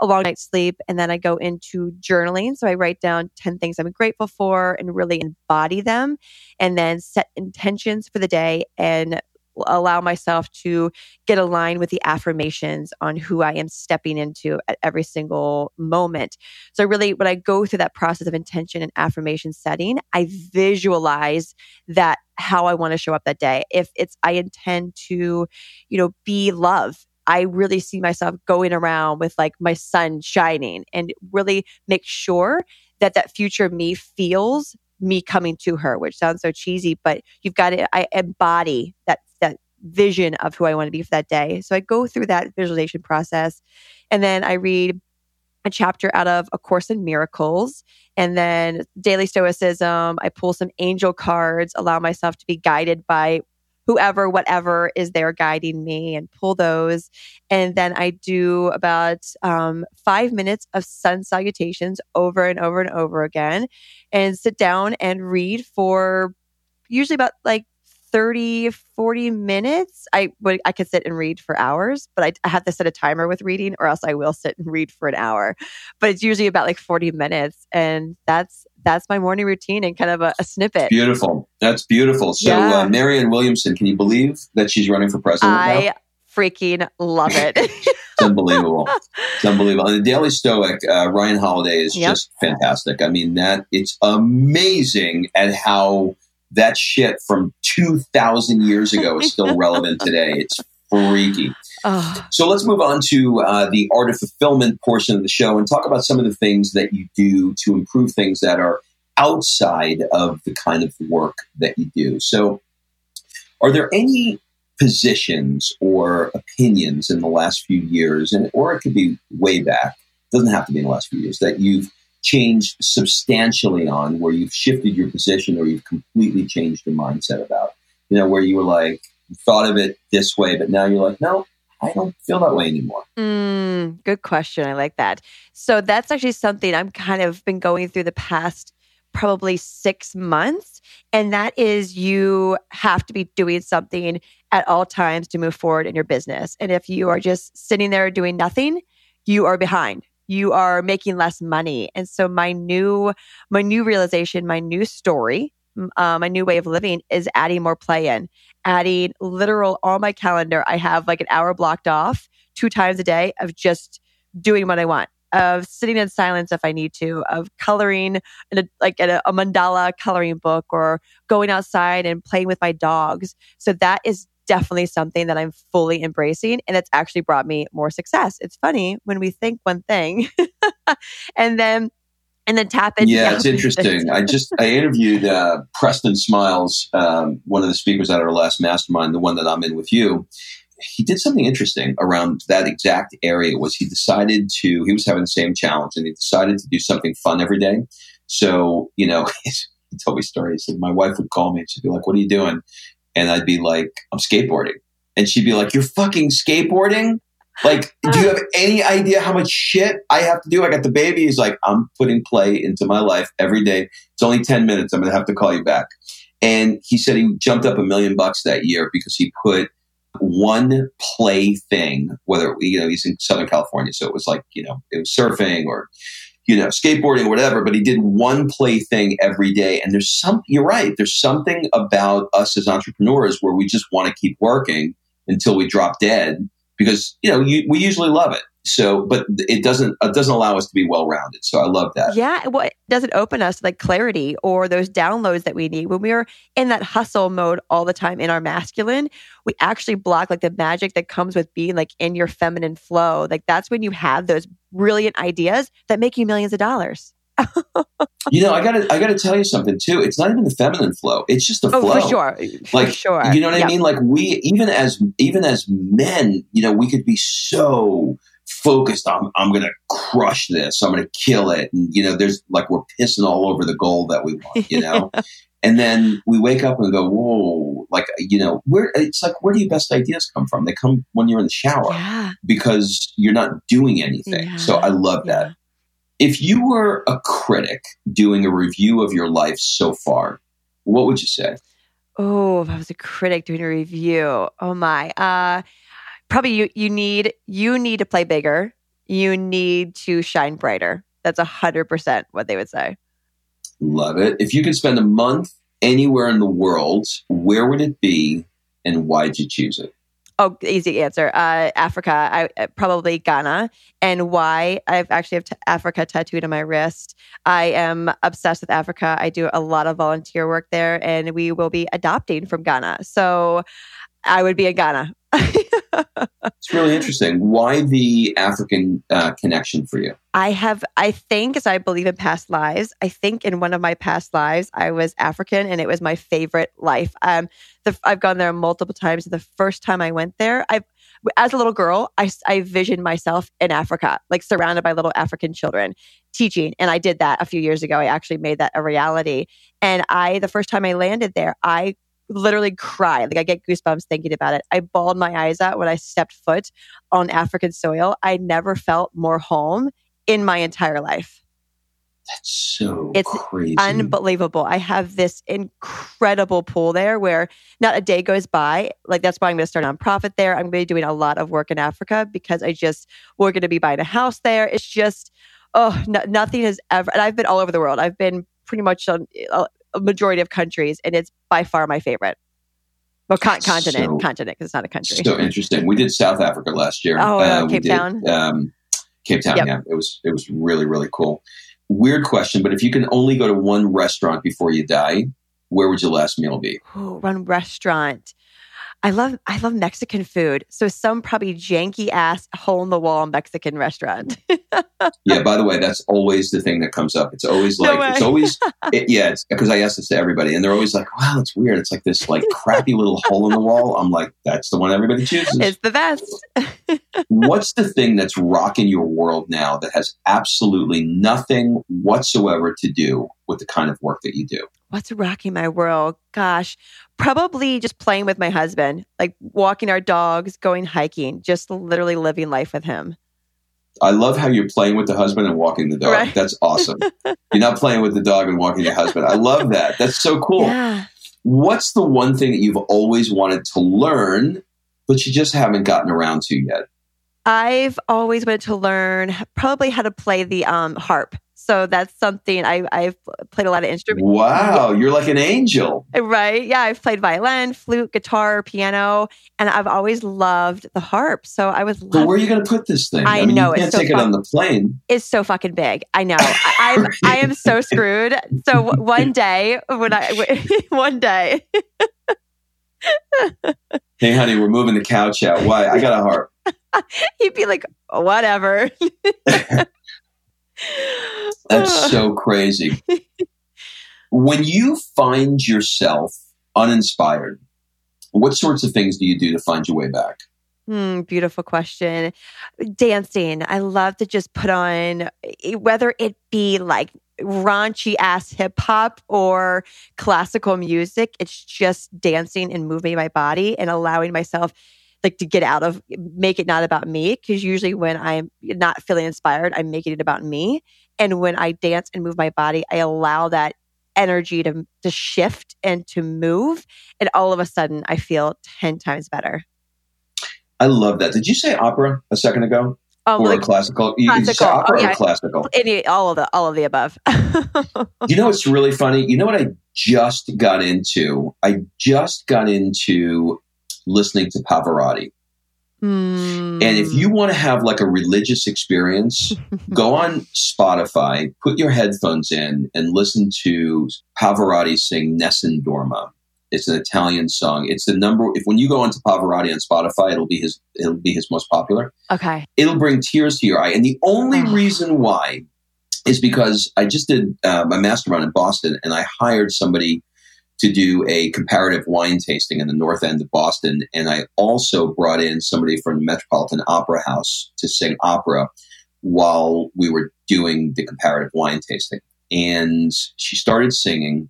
a long night's sleep. And then I go into journaling. So I write down 10 things I'm grateful for and really embody them and then set intentions for the day and allow myself to get aligned with the affirmations on who I am stepping into at every single moment. So, really, when I go through that process of intention and affirmation setting, I visualize that how I want to show up that day. If it's, I intend to, you know, be love. I really see myself going around with like my sun shining and really make sure that that future me feels me coming to her, which sounds so cheesy, but you've got to I embody that that vision of who I want to be for that day. So I go through that visualization process and then I read a chapter out of A Course in Miracles and then Daily Stoicism. I pull some angel cards, allow myself to be guided by whoever, whatever is there guiding me and pull those. And then I do about um, five minutes of sun salutations over and over and over again and sit down and read for usually about like 30 40 minutes i would i could sit and read for hours but I, I, have to set a timer with reading or else i will sit and read for an hour. But it's usually about like 40 minutes and that's that's my morning routine and kind of a, a snippet. Beautiful. That's beautiful. So uh, yeah. uh, marianne williamson can you believe that she's running for president i now? freaking love it. It's unbelievable. It's unbelievable. And the daily stoic uh, ryan holiday is yep. just fantastic. I mean that it's amazing at how that shit from 2000 years ago is still relevant today. It's freaky. Oh. So let's move on to uh, the art of fulfillment portion of the show and talk about some of the things that you do to improve things that are outside of the kind of work that you do. So, are there any positions or opinions in the last few years, and or it could be way back, doesn't have to be in the last few years, that you've changed substantially on where you've shifted your position or you've completely changed your mindset about? You know, where you were like, thought of it this way, but now you're like, no, I don't feel that way anymore. Mm, good question. I like that. So that's actually something I'm kind of been going through the past probably six months. And that is you have to be doing something at all times to move forward in your business. And if you are just sitting there doing nothing, you are behind you are making less money. And so my new, my new realization, my new story, uh, my new way of living is adding more play in, adding literal on my calendar. I have like an hour blocked off two times a day of just doing what I want of sitting in silence if I need to, of coloring in a, like in a, a, mandala coloring book or going outside and playing with my dogs. So that is definitely something that I'm fully embracing and it's actually brought me more success. It's funny when we think one thing and then and then tap into yeah it's interesting. I just i interviewed uh, preston smiles um, one of the speakers at our last mastermind the one that i'm in with you. He did something interesting around that exact area. Was he decided to he was having the same challenge and he decided to do something fun every day. So you know he told me stories said my wife would call me and she'd be like what are you doing and I'd be like, I'm skateboarding. And she'd be like, You're fucking skateboarding? Like, do you have any idea how much shit I have to do? I got the baby. He's like, I'm putting play into my life every day. It's only 10 minutes. I'm going to have to call you back. And he said he jumped up a million bucks that year because he put one play thing, whether, you know, he's in Southern California. So it was like, you know, it was surfing or you know, skateboarding or whatever, but he did one play thing every day. And there's some, you're right, there's something about us as entrepreneurs where we just want to keep working until we drop dead because, you know, you, we usually love it. So, but it doesn't it doesn't allow us to be well rounded. So I love that. Yeah, well, it doesn't open us to like clarity or those downloads that we need when we're in that hustle mode all the time in our masculine. We actually block like the magic that comes with being like in your feminine flow. Like that's when you have those brilliant ideas that make you millions of dollars. you know, I gotta I gotta tell you something too. It's not even the feminine flow. It's just the oh, flow. for sure. Like for sure. You know what Yep. I mean? Like we even as even as men, you know, we could be so focused on I'm gonna crush this, I'm gonna kill it. And you know, there's like we're pissing all over the goal that we want, you know? and then we wake up and go, Whoa, like you know, where it's like where do your best ideas come from? They come when you're in the shower Yeah. because you're not doing anything. Yeah. So I love that. If you were a critic doing a review of your life so far, what would you say? Oh, if I was a critic doing a review, oh my. Uh probably you you need you need to play bigger. You need to shine brighter. That's a hundred percent what they would say. Love it. If you could spend a month anywhere in the world, where would it be and why'd you choose it? Oh, easy answer. Uh, Africa. I uh, probably Ghana. And why? I've actually have t- Africa tattooed on my wrist. I am obsessed with Africa. I do a lot of volunteer work there, and we will be adopting from Ghana. So I would be in Ghana. It's really interesting. Why the African uh, connection for you? I have, I think, as I believe in past lives, I think in one of my past lives, I was African and it was my favorite life. Um, the, I've gone there multiple times. The first time I went there, I, as a little girl, I, I visioned myself in Africa, like surrounded by little African children teaching. And I did that a few years ago. I actually made that a reality. And I, the first time I landed there, I literally cried. Like I get goosebumps thinking about it. I bawled my eyes out when I stepped foot on African soil. I never felt more home in my entire life. That's so It's crazy. Unbelievable. I have this incredible pool there where not a day goes by. Like that's why I'm going to start a nonprofit there. I'm going to be doing a lot of work in Africa because I just, we're going to be buying a house there. It's just, oh, no, nothing has ever, and I've been all over the world. I've been pretty much on uh, a, majority of countries and it's by far my favorite. Well, con- continent, So- continent, because it's not a country. so interesting. We did South Africa last year. Oh, uh, Cape did, Town? Um, Cape Town. Yep. Yeah, it was it was really really cool. Weird question, but if you can only go to one restaurant before you die, where would your last meal be? Ooh, run restaurant. I love I love Mexican food. So some probably janky ass hole in the wall Mexican restaurant. Yeah. By the way, that's always the thing that comes up. It's always No like it's always it, yeah. Because I ask this to everybody, and they're always like, "Wow, it's weird. It's like this like crappy little hole in the wall." I'm like, "That's the one everybody chooses." it's the best. What's the thing that's rocking your world now that has absolutely nothing whatsoever to do with the kind of work that you do? What's rocking my world? Gosh, probably just playing with my husband, like walking our dogs, going hiking, just literally living life with him. I love how you're playing with the husband and walking the dog. Right. That's awesome. you're not playing with the dog and walking your husband. I love that. That's so cool. Yeah. What's the one thing that you've always wanted to learn, but you just haven't gotten around to yet? I've always wanted to learn probably how to play the um, harp. So that's something I, I've played a lot of instruments. Wow, you're like an angel. Right. Yeah. I've played violin, flute, guitar, piano, and I've always loved the harp. So I was But love where are you going to put this thing? I mean, know, you it's can't so take it fun. on the plane. it's so fucking big. I know. I, I'm I am so screwed. So one day when I, one day Hey, honey, we're moving the couch out. Why? I got a harp. he'd be like, whatever. That's so crazy. when you find yourself uninspired, what sorts of things do you do to find your way back? Hmm, beautiful question. Dancing. I love to just put on, whether it be like raunchy ass hip hop or classical music, it's just dancing and moving my body and allowing myself like to get out of make it not about me because usually when i'm not feeling inspired i'm making it about me and when i dance and move my body i allow that energy to to shift and to move and all of a sudden i feel 10 times better I love that. Did you say opera a second ago? um, or like classical? Did you opera Oh, yeah. or classical? any all of the all of the above You know what's really funny? You know what I just got into? I just got into listening to Pavarotti. Hmm. And if you want to have like a religious experience, go on Spotify, put your headphones in, and listen to Pavarotti sing Nessun Dorma. It's an Italian song. It's the number. If when you go onto Pavarotti on Spotify, it'll be his. It'll be his most popular. okay It'll bring tears to your eye. And the only reason why is because I just did uh, my mastermind in Boston and I hired somebody to do a comparative wine tasting in the north end of Boston. And I also brought in somebody from the Metropolitan Opera House to sing opera while we were doing the comparative wine tasting. And she started singing,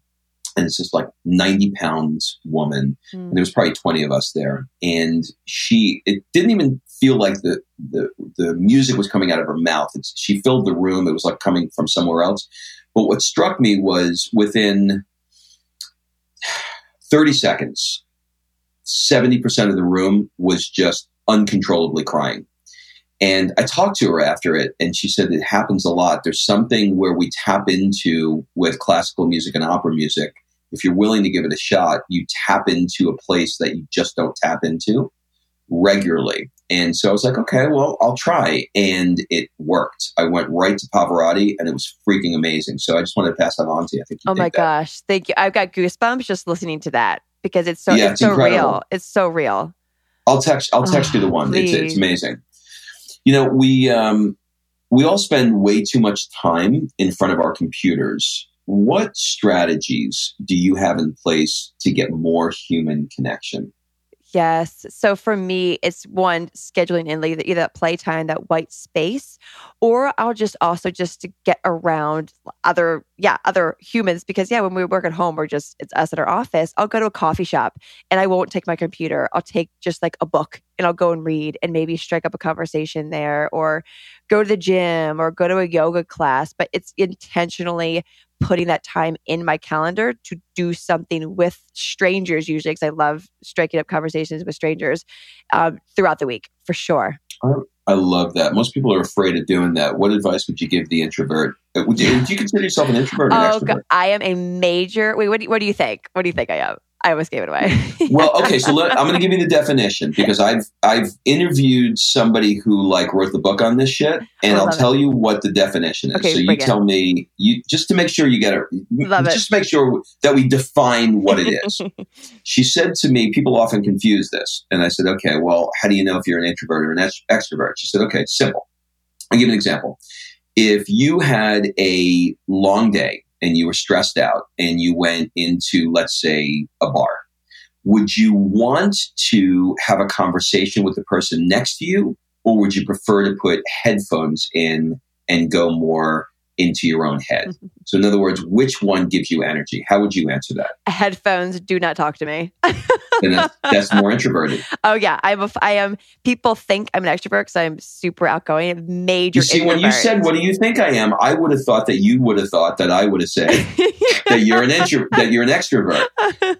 and it's this like 90 pounds woman. Mm. And there was probably 20 of us there. And she, it didn't even feel like the, the, the music was coming out of her mouth. It's, she filled the room. It was like coming from somewhere else. But what struck me was within 30 seconds, 70% of the room was just uncontrollably crying. And I talked to her after it, and she said it happens a lot. There's something where we tap into with classical music and opera music. If you're willing to give it a shot, you tap into a place that you just don't tap into regularly. And so I was like, okay, well, I'll try. And it worked. I went right to Pavarotti and it was freaking amazing. So I just wanted to pass that on to you. I think you Oh my that. gosh. Thank you. I've got goosebumps just listening to that because it's so, yeah, it's, it's so real. It's so real. I'll text, I'll text oh, you the one. It's, it's, amazing. You know, we, um, we all spend way too much time in front of our computers. What strategies do you have in place to get more human connection? Yes. So for me, it's one scheduling in either, either that playtime, that white space, or I'll just also just to get around other, yeah, other humans. Because yeah, when we work at home, we're just it's us at our office. I'll go to a coffee shop and I won't take my computer. I'll take just like a book and I'll go and read and maybe strike up a conversation there, or go to the gym or go to a yoga class. But it's intentionally putting that time in my calendar to do something with strangers usually because i love striking up conversations with strangers um, throughout the week for sure I love that. Most people are afraid of doing that. What advice would you give the introvert? Would you, do you consider yourself an introvert an oh, I am a major. Wait, what do, what do you think? What do you think I am? I always gave it away. well, okay, so let, I'm going to give you the definition because I've I've interviewed somebody who like wrote the book on this shit, and I'll tell it. you what the definition is. Okay, so you tell me you just to make sure you get it. Love just it. make sure that we define what it is. she said to me, people often confuse this, and I said, okay, well, how do you know if you're an introvert or an ex- extrovert? She said, okay, simple. I'll give you an example. If you had a long day and you were stressed out and you went into, let's say, a bar, would you want to have a conversation with the person next to you, or would you prefer to put headphones in and go more into your own head. Mm-hmm. So, in other words, which one gives you energy? How would you answer that? Headphones do not talk to me. and that's, that's, more introverted. Oh yeah, I'm a. I am. People think I'm an extrovert because I'm super outgoing. Major. You see, introvert. when you said, "What do you think I am?" I would have thought that you would have thought that I would have said that you're an intro, that you're an extrovert.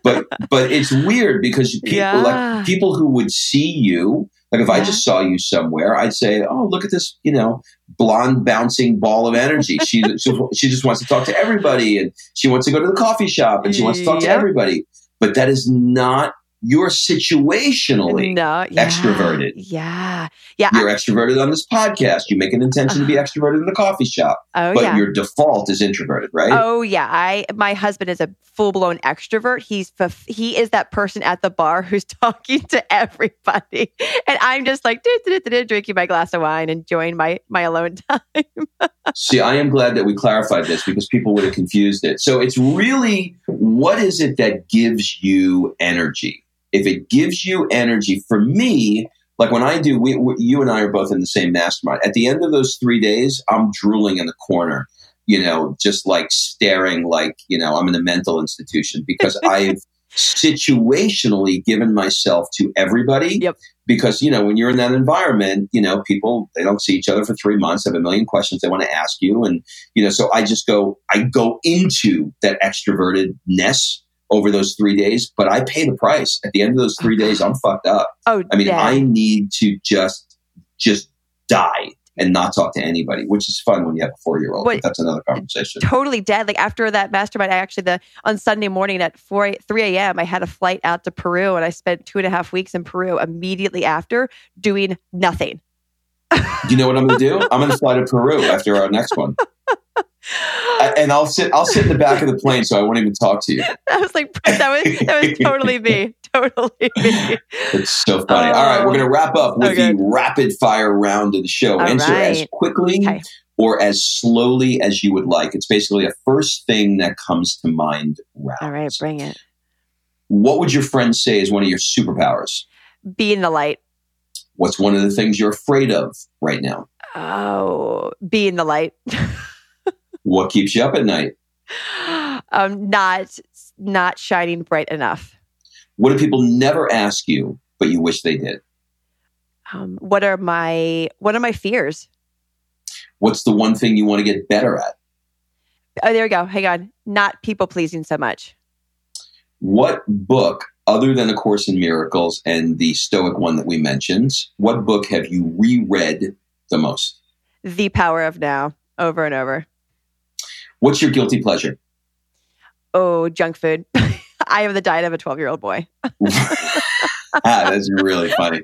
But but it's weird because people yeah. like people who would see you like if yeah. I just saw you somewhere, I'd say, "Oh, look at this, you know, blonde bouncing ball of energy. She she just wants to talk to everybody, and she wants to go to the coffee shop, and she wants to talk yep. to everybody." But that is not you're situationally no, yeah, extroverted. Yeah. Yeah. You're extroverted on this podcast. You make an intention uh, to be uh-huh. extroverted in the coffee shop. Oh, but yeah. your default is introverted, right? Oh yeah. I my husband is a full-blown extrovert. He's he is that person at the bar who's talking to everybody. And I'm just like drinking my glass of wine, enjoying my my alone time. See, I am glad that we clarified this because people would have confused it. So it's really what is it that gives you energy? If it gives you energy, for me, like when I do, we, we, you and I are both in the same mastermind. At the end of those three days, I'm drooling in the corner, you know, just like staring like, you know, I'm in a mental institution because I've situationally given myself to everybody. Yep. Because, you know, when you're in that environment, you know, people, they don't see each other for three months, have a million questions they want to ask you. And, you know, so I just go, I go into that extrovertedness over those three days, but I pay the price. At the end of those three days, I'm fucked up. Oh, I mean, I need to just, just die and not talk to anybody, which is fun when you have a four year old. But that's another conversation. Totally dead. Like after that mastermind, I actually the on Sunday morning at four three a.m. I had a flight out to Peru, and I spent two and a half weeks in Peru immediately after doing nothing. you know what I'm going to do? I'm going to fly to Peru after our next one. and I'll sit. I'll sit in the back of the plane, so I won't even talk to you. That was like that was that was totally me. Totally me. It's so funny. All right, we're going to wrap up oh, with okay. the rapid fire round of the show. All Answer right. as quickly okay. or as slowly as you would like. It's basically a first thing that comes to mind round. All right, bring it. What would your friends say is one of your superpowers? Be in the light. What's one of the things you're afraid of right now? Oh, be in the light. What keeps you up at night? um, not not shining bright enough. What do people never ask you, but you wish they did? Um, what are my what are my fears? What's the one thing you want to get better at? Oh, there we go. Hang on. Not people pleasing so much. What book, other than A Course in Miracles and the Stoic one that we mentioned, what book have you reread the most? The Power of Now, over and over. What's your guilty pleasure? Oh, junk food. I have the diet of a 12 year old boy. ah, that's really funny.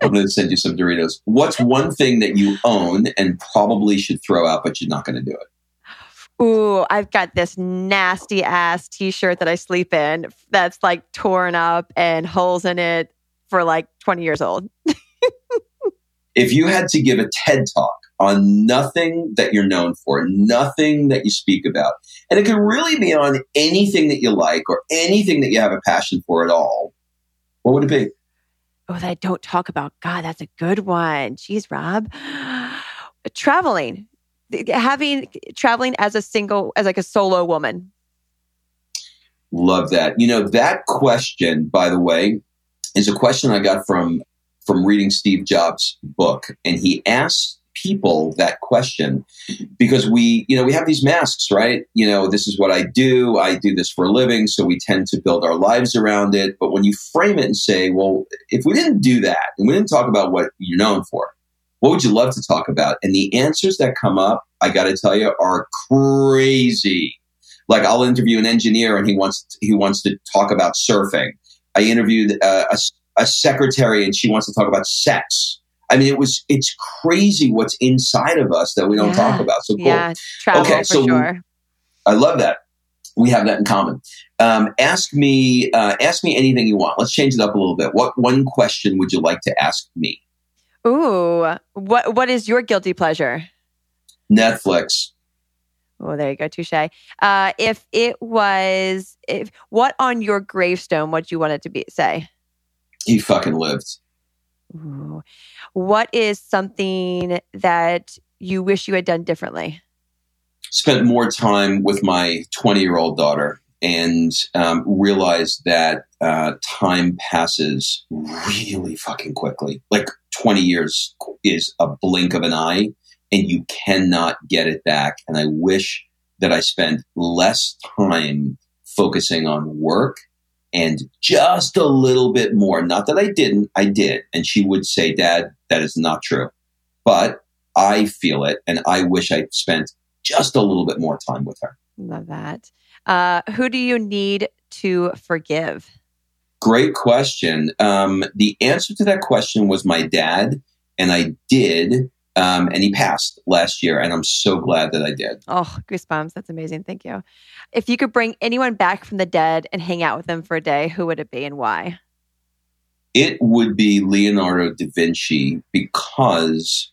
I'm going to send you some Doritos. What's one thing that you own and probably should throw out, but you're not going to do it? Ooh, I've got this nasty ass t shirt that I sleep in that's like torn up and holes in it for like 20 years old. if you had to give a TED talk on nothing that you're known for, nothing that you speak about, and it can really be on anything that you like or anything that you have a passion for at all, what would it be? Oh, that I don't talk about. God, that's a good one. Jeez, Rob. Traveling, having traveling as a single, as like a solo woman. Love that. You know, that question, by the way, is a question I got from from reading Steve Jobs' book, and he asked people that question because we, you know, we have these masks, right? You know, this is what I do. I do this for a living. So we tend to build our lives around it. But when you frame it and say, well, if we didn't do that and we didn't talk about what you're known for, what would you love to talk about? And the answers that come up, I got to tell you, are crazy. Like I'll interview an engineer and he wants he wants to talk about surfing. I interviewed uh, a, a secretary and she wants to talk about sex. I mean, it was it's crazy what's inside of us that we don't Yeah. talk about. So cool. Yeah, travel Okay, for so- sure. I love that. We have that in common. Um, ask me, uh, ask me anything you want. Let's change it up a little bit. What one question would you like to ask me? Ooh, what what is your guilty pleasure? Netflix. Oh, there you go, touche. Uh, if it was, if what on your gravestone, what you want it to be say? He fucking lived. What is something that you wish you had done differently? Spent more time with my 20 year old daughter and um, realized that uh, time passes really fucking quickly. Like 20 years is a blink of an eye and you cannot get it back. And I wish that I spent less time focusing on work and just a little bit more. Not that I didn't, I did. And she would say, Dad, that is not true. But I feel it and I wish I'd spent just a little bit more time with her. Love that. Uh, who do you need to forgive? Great question. Um, the answer to that question was my dad, and I did. Um, and he passed last year, and I'm so glad that I did. Oh, goosebumps. That's amazing. Thank you. If you could bring anyone back from the dead and hang out with them for a day, who would it be and why? It would be Leonardo da Vinci because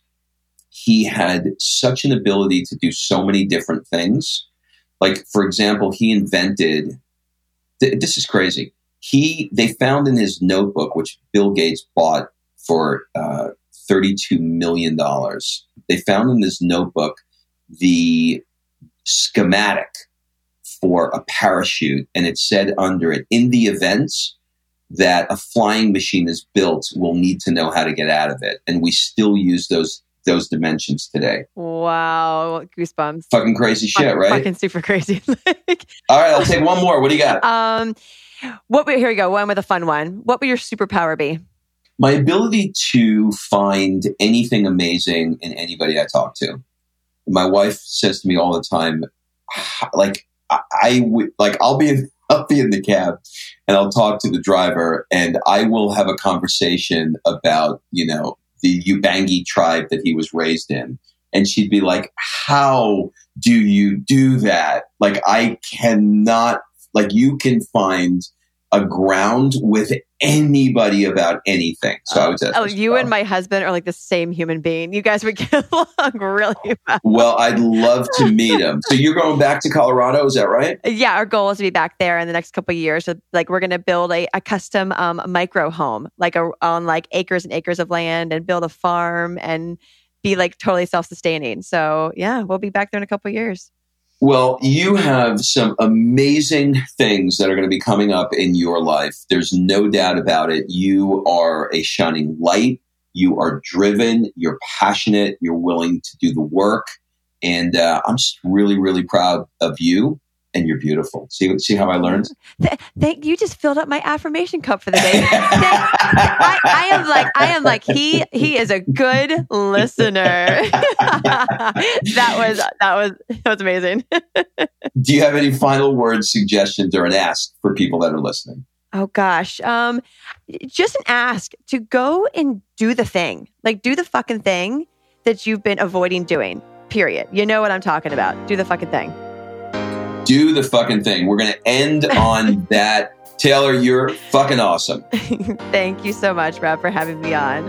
he had such an ability to do so many different things. Like, for example, he invented th- this is crazy. He they found in his notebook, which Bill Gates bought for uh, thirty-two million dollars. They found in this notebook the schematic for a parachute, and it said under it, "In the events that a flying machine is built, we'll need to know how to get out of it." And we still use those those dimensions today. Wow, goosebumps. Fucking crazy shit, Fucking- right? Fucking super crazy. Like, All right, I'll take one more. What do you got? um, what? would- Here we go. One with a fun one. What would your superpower be? My ability to find anything amazing in anybody I talk to. My wife says to me all the time, like I, I would like I'll be I'll be in the cab and I'll talk to the driver and I will have a conversation about you know the Ubangi tribe that he was raised in, and she'd be like, "How do you do that? Like I cannot like you can find." Aground with anybody about anything. So I would say. Oh, you and my husband are like the same human being. You guys would get along really well. Well, I'd love to meet him. So you're going back to Colorado, is that right? Yeah, our goal is to be back there in the next couple of years. So, like, we're going to build a, a custom um, micro home, like a, on like acres and acres of land, and build a farm and be like totally self sustaining. So yeah, we'll be back there in a couple of years. Well, you have some amazing things that are going to be coming up in your life. There's no doubt about it. You are a shining light. You are driven. You're passionate. You're willing to do the work. And uh, I'm just really, really proud of you and you're beautiful. See, see how I learned? Thank you. Just filled up my affirmation cup for the day. I, I, am like, I am like, he, he is a good listener. that was, that was, that was amazing. Do you have any final words, suggestions, or an ask for people that are listening? Oh gosh, um, just an ask to go and do the thing, like do the fucking thing that you've been avoiding doing. Period. You know what I'm talking about. Do the fucking thing do the fucking thing. We're going to end on that. Taylor, you're fucking awesome. Thank you so much, Rob, for having me on.